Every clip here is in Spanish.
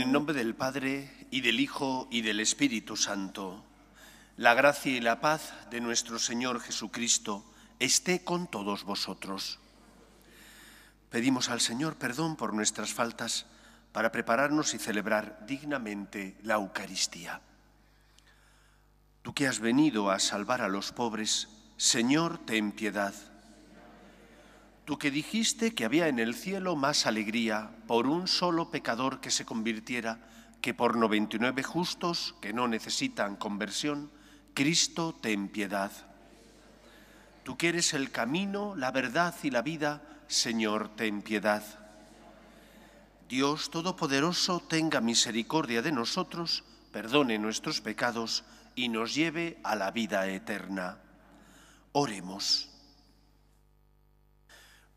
En el nombre del Padre, y del Hijo, y del Espíritu Santo, la gracia y la paz de nuestro Señor Jesucristo esté con todos vosotros. Pedimos al Señor perdón por nuestras faltas para prepararnos y celebrar dignamente la Eucaristía. Tú que has venido a salvar a los pobres, Señor, ten piedad. Tú que dijiste que había en el cielo más alegría por un solo pecador que se convirtiera que por 99 justos que no necesitan conversión, Cristo ten piedad. Tú que eres el camino, la verdad y la vida, Señor, ten piedad. Dios Todopoderoso tenga misericordia de nosotros, perdone nuestros pecados y nos lleve a la vida eterna. Oremos.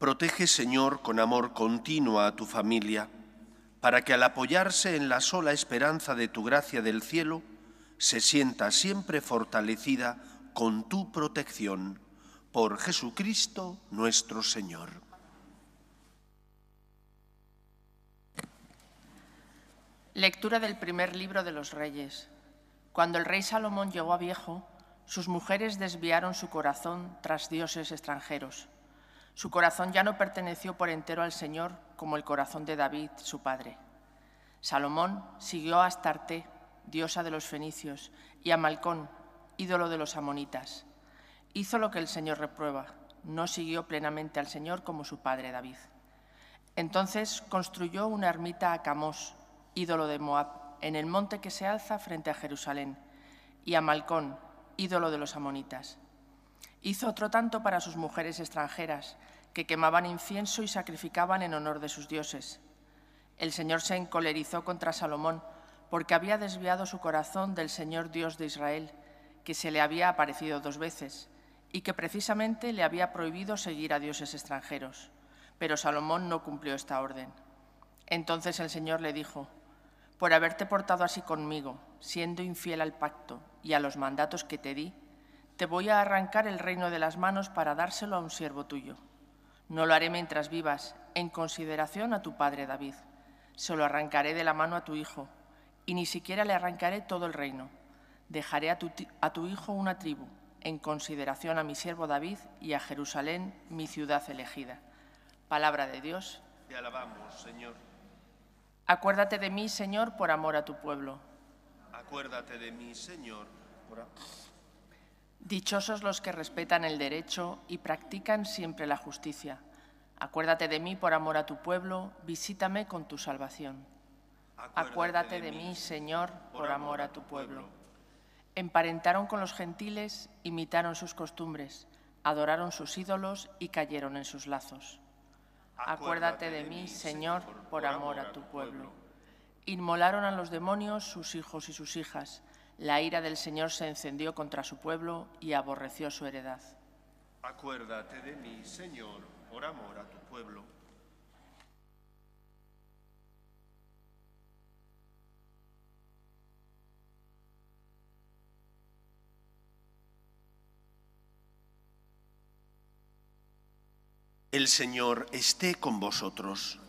Protege, Señor, con amor continuo a tu familia, para que al apoyarse en la sola esperanza de tu gracia del cielo, se sienta siempre fortalecida con tu protección. Por Jesucristo nuestro Señor. Lectura del primer libro de los Reyes. Cuando el rey Salomón llegó a viejo, sus mujeres desviaron su corazón tras dioses extranjeros su corazón ya no perteneció por entero al Señor como el corazón de David, su padre. Salomón siguió a Astarte, diosa de los fenicios, y a Malcón, ídolo de los amonitas. Hizo lo que el Señor reprueba, no siguió plenamente al Señor como su padre David. Entonces construyó una ermita a Camos, ídolo de Moab, en el monte que se alza frente a Jerusalén, y a Malcón, ídolo de los amonitas. Hizo otro tanto para sus mujeres extranjeras, que quemaban incienso y sacrificaban en honor de sus dioses. El Señor se encolerizó contra Salomón porque había desviado su corazón del Señor Dios de Israel, que se le había aparecido dos veces, y que precisamente le había prohibido seguir a dioses extranjeros. Pero Salomón no cumplió esta orden. Entonces el Señor le dijo, por haberte portado así conmigo, siendo infiel al pacto y a los mandatos que te di, te voy a arrancar el reino de las manos para dárselo a un siervo tuyo. No lo haré mientras vivas, en consideración a tu padre David. Se lo arrancaré de la mano a tu hijo, y ni siquiera le arrancaré todo el reino. Dejaré a tu, a tu hijo una tribu, en consideración a mi siervo David y a Jerusalén, mi ciudad elegida. Palabra de Dios. Te alabamos, Señor. Acuérdate de mí, Señor, por amor a tu pueblo. Acuérdate de mí, Señor, por amor Dichosos los que respetan el derecho y practican siempre la justicia. Acuérdate de mí por amor a tu pueblo, visítame con tu salvación. Acuérdate, de, mí, Señor, por amor a tu pueblo. Emparentaron con los gentiles, imitaron sus costumbres, adoraron sus ídolos y cayeron en sus lazos. Acuérdate de mí, Señor, por amor a tu pueblo. Inmolaron a los demonios sus hijos y sus hijas, la ira del Señor se encendió contra su pueblo y aborreció su heredad. Acuérdate de mí, Señor, por amor a tu pueblo. El Señor esté con vosotros.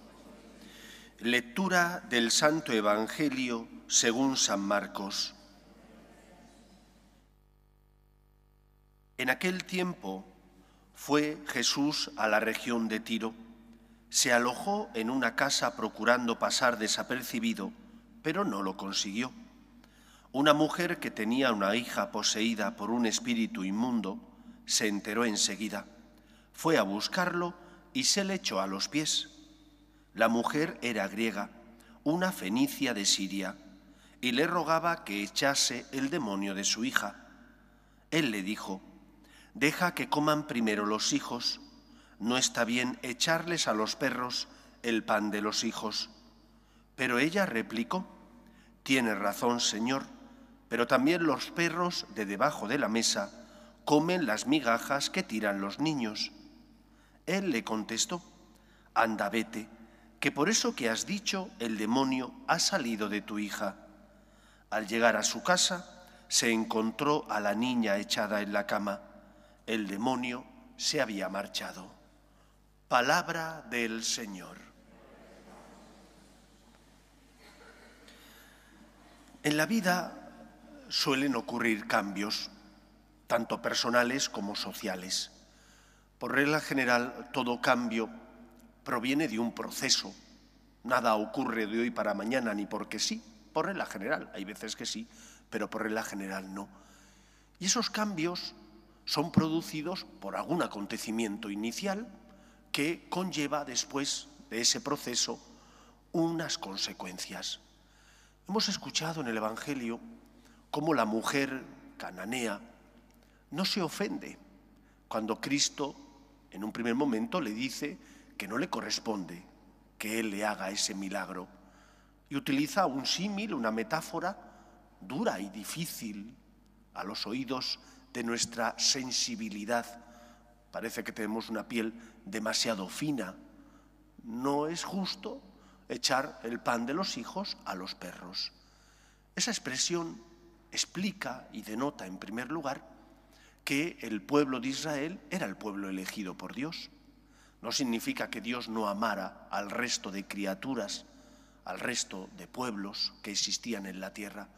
Lectura del Santo Evangelio según San Marcos. En aquel tiempo fue Jesús a la región de Tiro. Se alojó en una casa procurando pasar desapercibido, pero no lo consiguió. Una mujer que tenía una hija poseída por un espíritu inmundo se enteró enseguida. Fue a buscarlo y se le echó a los pies. La mujer era griega, una fenicia de Siria, y le rogaba que echase el demonio de su hija. Él le dijo, deja que coman primero los hijos, no está bien echarles a los perros el pan de los hijos. Pero ella replicó, tiene razón, Señor, pero también los perros de debajo de la mesa comen las migajas que tiran los niños. Él le contestó, anda, vete, que por eso que has dicho el demonio ha salido de tu hija. Al llegar a su casa, se encontró a la niña echada en la cama el demonio se había marchado. Palabra del Señor. En la vida suelen ocurrir cambios, tanto personales como sociales. Por regla general, todo cambio proviene de un proceso. Nada ocurre de hoy para mañana ni porque sí. Por regla general, hay veces que sí, pero por regla general no. Y esos cambios son producidos por algún acontecimiento inicial que conlleva después de ese proceso unas consecuencias. Hemos escuchado en el Evangelio cómo la mujer cananea no se ofende cuando Cristo en un primer momento le dice que no le corresponde que Él le haga ese milagro. Y utiliza un símil, una metáfora dura y difícil a los oídos de nuestra sensibilidad. Parece que tenemos una piel demasiado fina. No es justo echar el pan de los hijos a los perros. Esa expresión explica y denota, en primer lugar, que el pueblo de Israel era el pueblo elegido por Dios. No significa que Dios no amara al resto de criaturas, al resto de pueblos que existían en la tierra,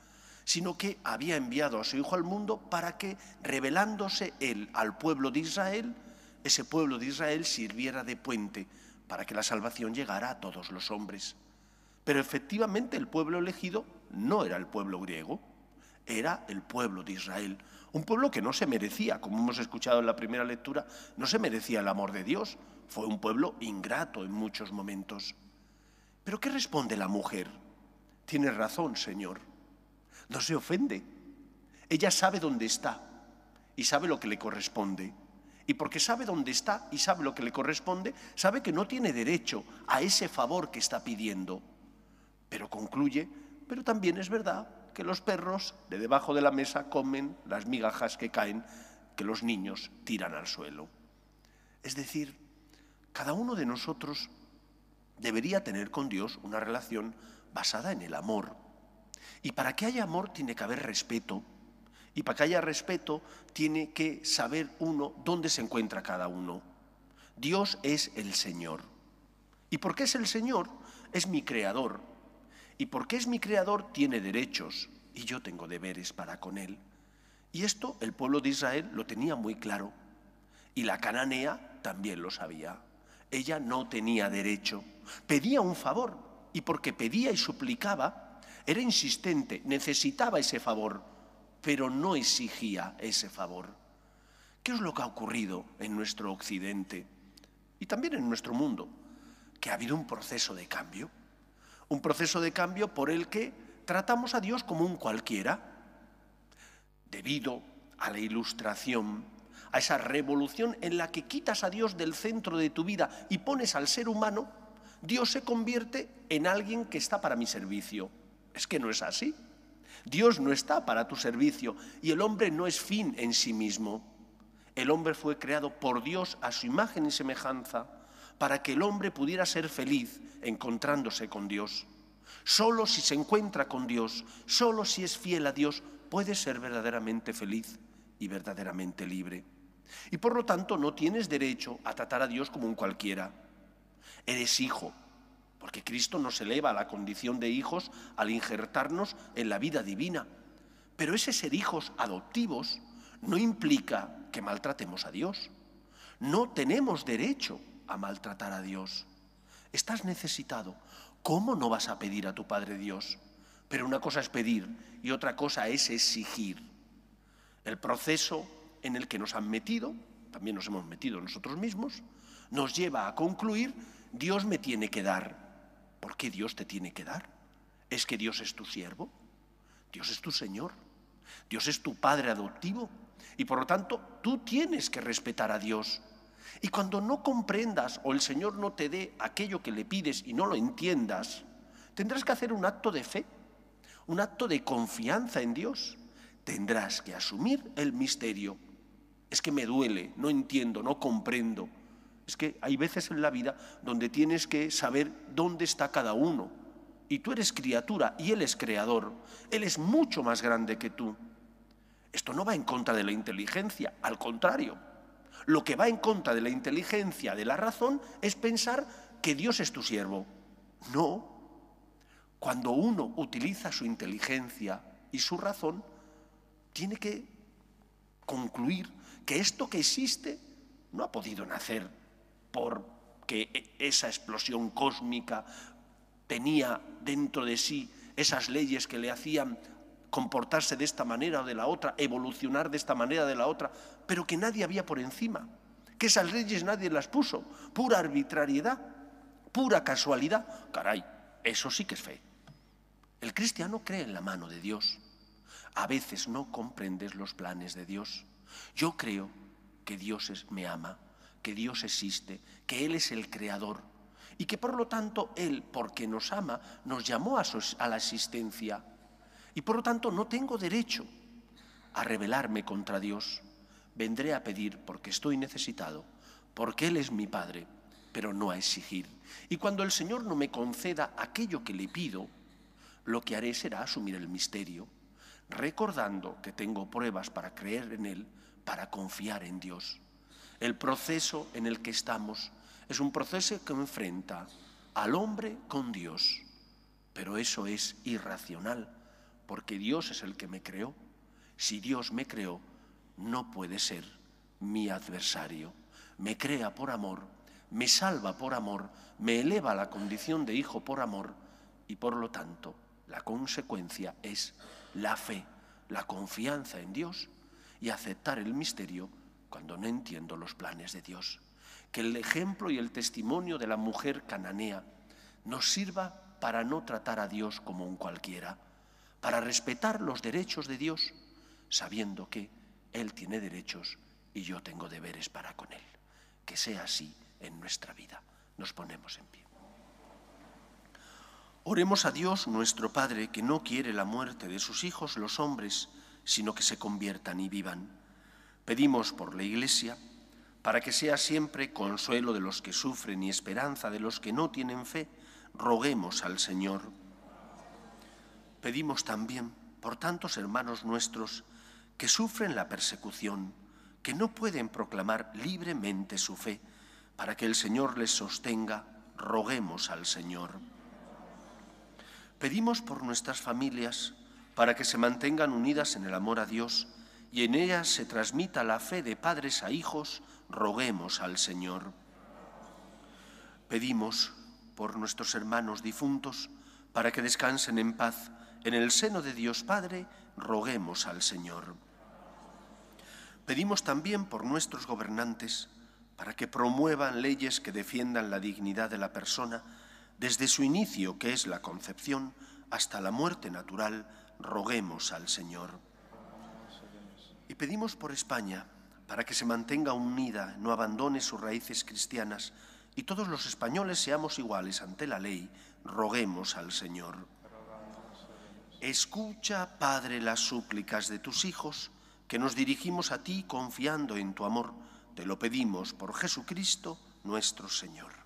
sino que había enviado a su Hijo al mundo para que, revelándose Él al pueblo de Israel, ese pueblo de Israel sirviera de puente para que la salvación llegara a todos los hombres. Pero efectivamente el pueblo elegido no era el pueblo griego, era el pueblo de Israel, un pueblo que no se merecía, como hemos escuchado en la primera lectura, no se merecía el amor de Dios, fue un pueblo ingrato en muchos momentos. Pero ¿qué responde la mujer? Tiene razón, Señor, no se ofende, ella sabe dónde está y sabe lo que le corresponde. Y porque sabe dónde está y sabe lo que le corresponde, sabe que no tiene derecho a ese favor que está pidiendo. Pero concluye, pero también es verdad que los perros de debajo de la mesa comen las migajas que caen, que los niños tiran al suelo. Es decir, cada uno de nosotros debería tener con Dios una relación basada en el amor. Y para que haya amor tiene que haber respeto, y para que haya respeto, tiene que saber uno dónde se encuentra cada uno. Dios es el Señor. ¿Y por qué es el Señor? Es mi creador. Y porque es mi creador, tiene derechos. Y yo tengo deberes para con Él. Y esto el pueblo de Israel lo tenía muy claro. Y la cananea también lo sabía. Ella no tenía derecho. Pedía un favor. Y porque pedía y suplicaba, era insistente, necesitaba ese favor pero no exigía ese favor. ¿Qué es lo que ha ocurrido en nuestro occidente y también en nuestro mundo? Que ha habido un proceso de cambio, un proceso de cambio por el que tratamos a Dios como un cualquiera, debido a la ilustración, a esa revolución en la que quitas a Dios del centro de tu vida y pones al ser humano, Dios se convierte en alguien que está para mi servicio. Es que no es así. Dios no está para tu servicio y el hombre no es fin en sí mismo. El hombre fue creado por Dios a su imagen y semejanza para que el hombre pudiera ser feliz encontrándose con Dios. Solo si se encuentra con Dios, solo si es fiel a Dios, puede ser verdaderamente feliz y verdaderamente libre. Y por lo tanto no tienes derecho a tratar a Dios como un cualquiera. Eres hijo, porque Cristo nos eleva a la condición de hijos al injertarnos en la vida divina. Pero ese ser hijos adoptivos no implica que maltratemos a Dios. No tenemos derecho a maltratar a Dios. Estás necesitado. ¿Cómo no vas a pedir a tu Padre Dios? Pero una cosa es pedir y otra cosa es exigir. El proceso en el que nos han metido, también nos hemos metido nosotros mismos, nos lleva a concluir, Dios me tiene que dar. ¿Por qué Dios te tiene que dar? ¿Es que Dios es tu siervo? Dios es tu Señor. Dios es tu Padre adoptivo. Y por lo tanto, tú tienes que respetar a Dios. Y cuando no comprendas o el Señor no te dé aquello que le pides y no lo entiendas, tendrás que hacer un acto de fe, un acto de confianza en Dios. Tendrás que asumir el misterio. Es que me duele, no entiendo, no comprendo. Es que hay veces en la vida donde tienes que saber dónde está cada uno. Y tú eres criatura y Él es creador. Él es mucho más grande que tú. Esto no va en contra de la inteligencia, al contrario. Lo que va en contra de la inteligencia, de la razón, es pensar que Dios es tu siervo. No. cuando uno utiliza su inteligencia y su razón, tiene que concluir que esto que existe no ha podido nacer porque e, esa explosión cósmica tenía dentro de sí esas leyes que le hacían comportarse de esta manera o de la otra, evolucionar de esta manera o de la otra, pero que nadie había por encima, que esas leyes nadie las puso, pura arbitrariedad, pura casualidad. Caray, eso sí que es fe. El cristiano cree en la mano de Dios. A veces no comprendes los planes de Dios. Yo creo que Dios me ama, que Dios existe, que Él es el creador y que por lo tanto Él, porque nos ama, nos llamó a, la existencia. Y por lo tanto no tengo derecho a rebelarme contra Dios. Vendré a pedir porque estoy necesitado, porque Él es mi Padre, pero no a exigir. Y cuando el Señor no me conceda aquello que le pido, lo que haré será asumir el misterio, recordando que tengo pruebas para creer en Él, para confiar en Dios. El proceso en el que estamos es un proceso que enfrenta al hombre con Dios, pero eso es irracional, porque Dios es el que me creó. Si Dios me creó, no puede ser mi adversario. Me crea por amor, me salva por amor, me eleva a la condición de hijo por amor y por lo tanto la consecuencia es la fe, la confianza en Dios y aceptar el misterio cuando no entiendo los planes de Dios. Que el ejemplo y el testimonio de la mujer cananea nos sirva para no tratar a Dios como un cualquiera, para respetar los derechos de Dios, sabiendo que Él tiene derechos y yo tengo deberes para con Él. Que sea así en nuestra vida. Nos ponemos en pie. Oremos a Dios nuestro Padre, que no quiere la muerte de sus hijos los hombres, sino que se conviertan y vivan. Pedimos por la Iglesia, para que sea siempre consuelo de los que sufren y esperanza de los que no tienen fe, roguemos al Señor. Pedimos también por tantos hermanos nuestros que sufren la persecución, que no pueden proclamar libremente su fe, para que el Señor les sostenga, roguemos al Señor. Pedimos por nuestras familias para que se mantengan unidas en el amor a Dios y en ellas se transmita la fe de padres a hijos, roguemos al Señor. Pedimos por nuestros hermanos difuntos para que descansen en paz en el seno de Dios Padre, roguemos al Señor. Pedimos también por nuestros gobernantes para que promuevan leyes que defiendan la dignidad de la persona desde su inicio, que es la concepción, hasta la muerte natural, roguemos al Señor. Y pedimos por España, para que se mantenga unida, no abandone sus raíces cristianas, y todos los españoles seamos iguales ante la ley, roguemos al Señor. Escucha, Padre, las súplicas de tus hijos, que nos dirigimos a ti confiando en tu amor. Te lo pedimos por Jesucristo nuestro Señor.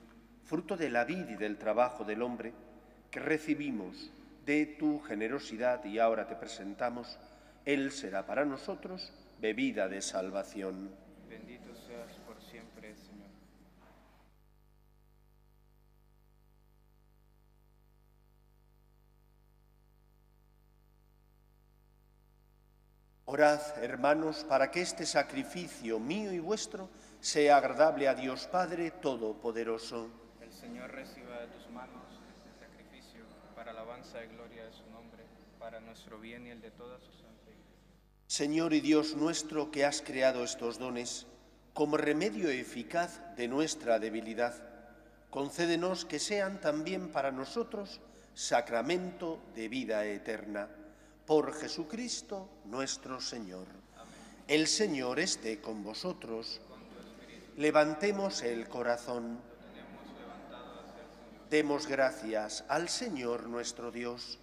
fruto de la vida y del trabajo del hombre, que recibimos de tu generosidad y ahora te presentamos, Él será para nosotros bebida de salvación. Bendito seas por siempre, Señor. Orad, hermanos, para que este sacrificio mío y vuestro sea agradable a Dios Padre Todopoderoso. Señor reciba de tus manos este sacrificio para alabanza y gloria de su nombre, para nuestro bien y el de toda su santa Señor y Dios nuestro que has creado estos dones, como remedio eficaz de nuestra debilidad, concédenos que sean también para nosotros sacramento de vida eterna. Por Jesucristo nuestro Señor. El Señor esté con vosotros. Levantemos el corazón. Demos gracias al Señor nuestro Dios.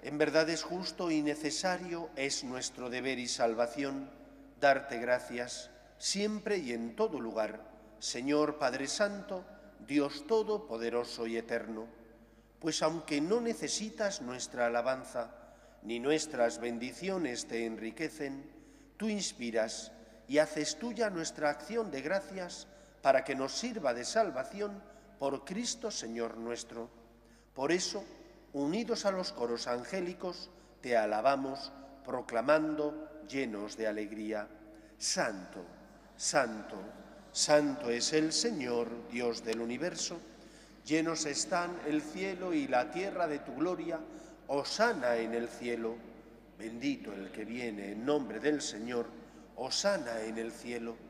En verdad es justo y necesario, es nuestro deber y salvación darte gracias siempre y en todo lugar, Señor Padre Santo, Dios Todopoderoso y Eterno, pues aunque no necesitas nuestra alabanza, ni nuestras bendiciones te enriquecen, tú inspiras y haces tuya nuestra acción de gracias para que nos sirva de salvación por Cristo Señor nuestro. Por eso, unidos a los coros angélicos, te alabamos, proclamando llenos de alegría. Santo, santo, santo es el Señor, Dios del universo. Llenos están el cielo y la tierra de tu gloria. Osana en el cielo. Bendito el que viene en nombre del Señor. Osana en el cielo.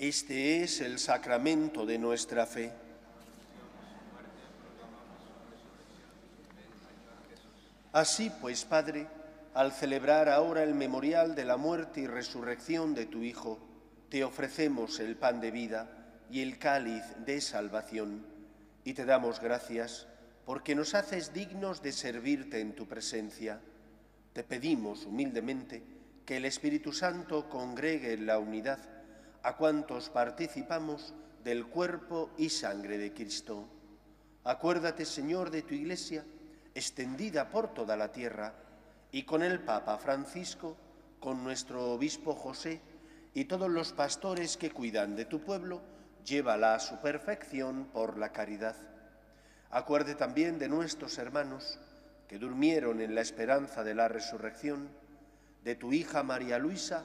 Este es el sacramento de nuestra fe. Así pues, Padre, al celebrar ahora el memorial de la muerte y resurrección de tu Hijo, te ofrecemos el pan de vida y el cáliz de salvación, y te damos gracias porque nos haces dignos de servirte en tu presencia. Te pedimos humildemente que el Espíritu Santo congregue en la unidad a cuantos participamos del cuerpo y sangre de Cristo. Acuérdate, Señor, de tu Iglesia, extendida por toda la tierra, y con el Papa Francisco, con nuestro Obispo José y todos los pastores que cuidan de tu pueblo, llévala a su perfección por la caridad. Acuerde también de nuestros hermanos que durmieron en la esperanza de la resurrección, de tu hija María Luisa,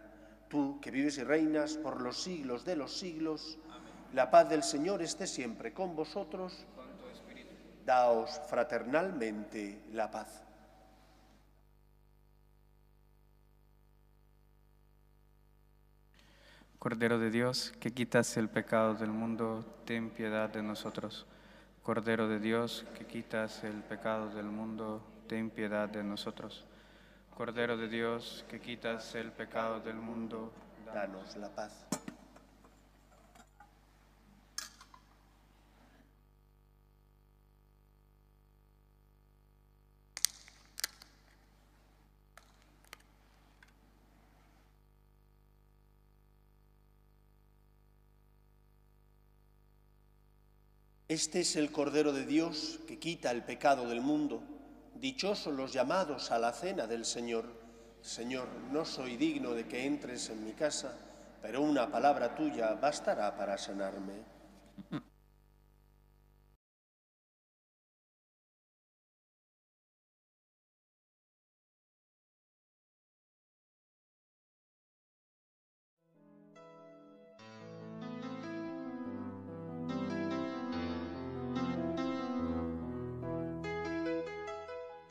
Tú, que vives y reinas por los siglos de los siglos, la paz del Señor esté siempre con vosotros. Daos fraternalmente la paz. Cordero de Dios, que quitas el pecado del mundo, ten piedad de nosotros. Cordero de Dios, que quitas el pecado del mundo, ten piedad de nosotros. Cordero de Dios, que quitas el pecado del mundo, danos la paz. Este es el Cordero de Dios que quita el pecado del mundo. Dichosos los llamados a la cena del Señor. Señor, no soy digno de que entres en mi casa, pero una palabra tuya bastará para sanarme.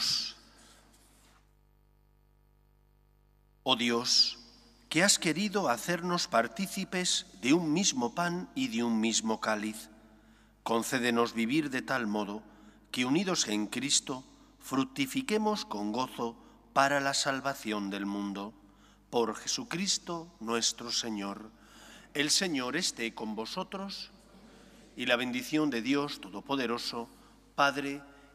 Oremos. Oh Dios, que has querido hacernos partícipes de un mismo pan y de un mismo cáliz, concédenos vivir de tal modo que unidos en Cristo fructifiquemos con gozo para la salvación del mundo. Por Jesucristo nuestro Señor. El Señor esté con vosotros y la bendición de Dios Todopoderoso, Padre,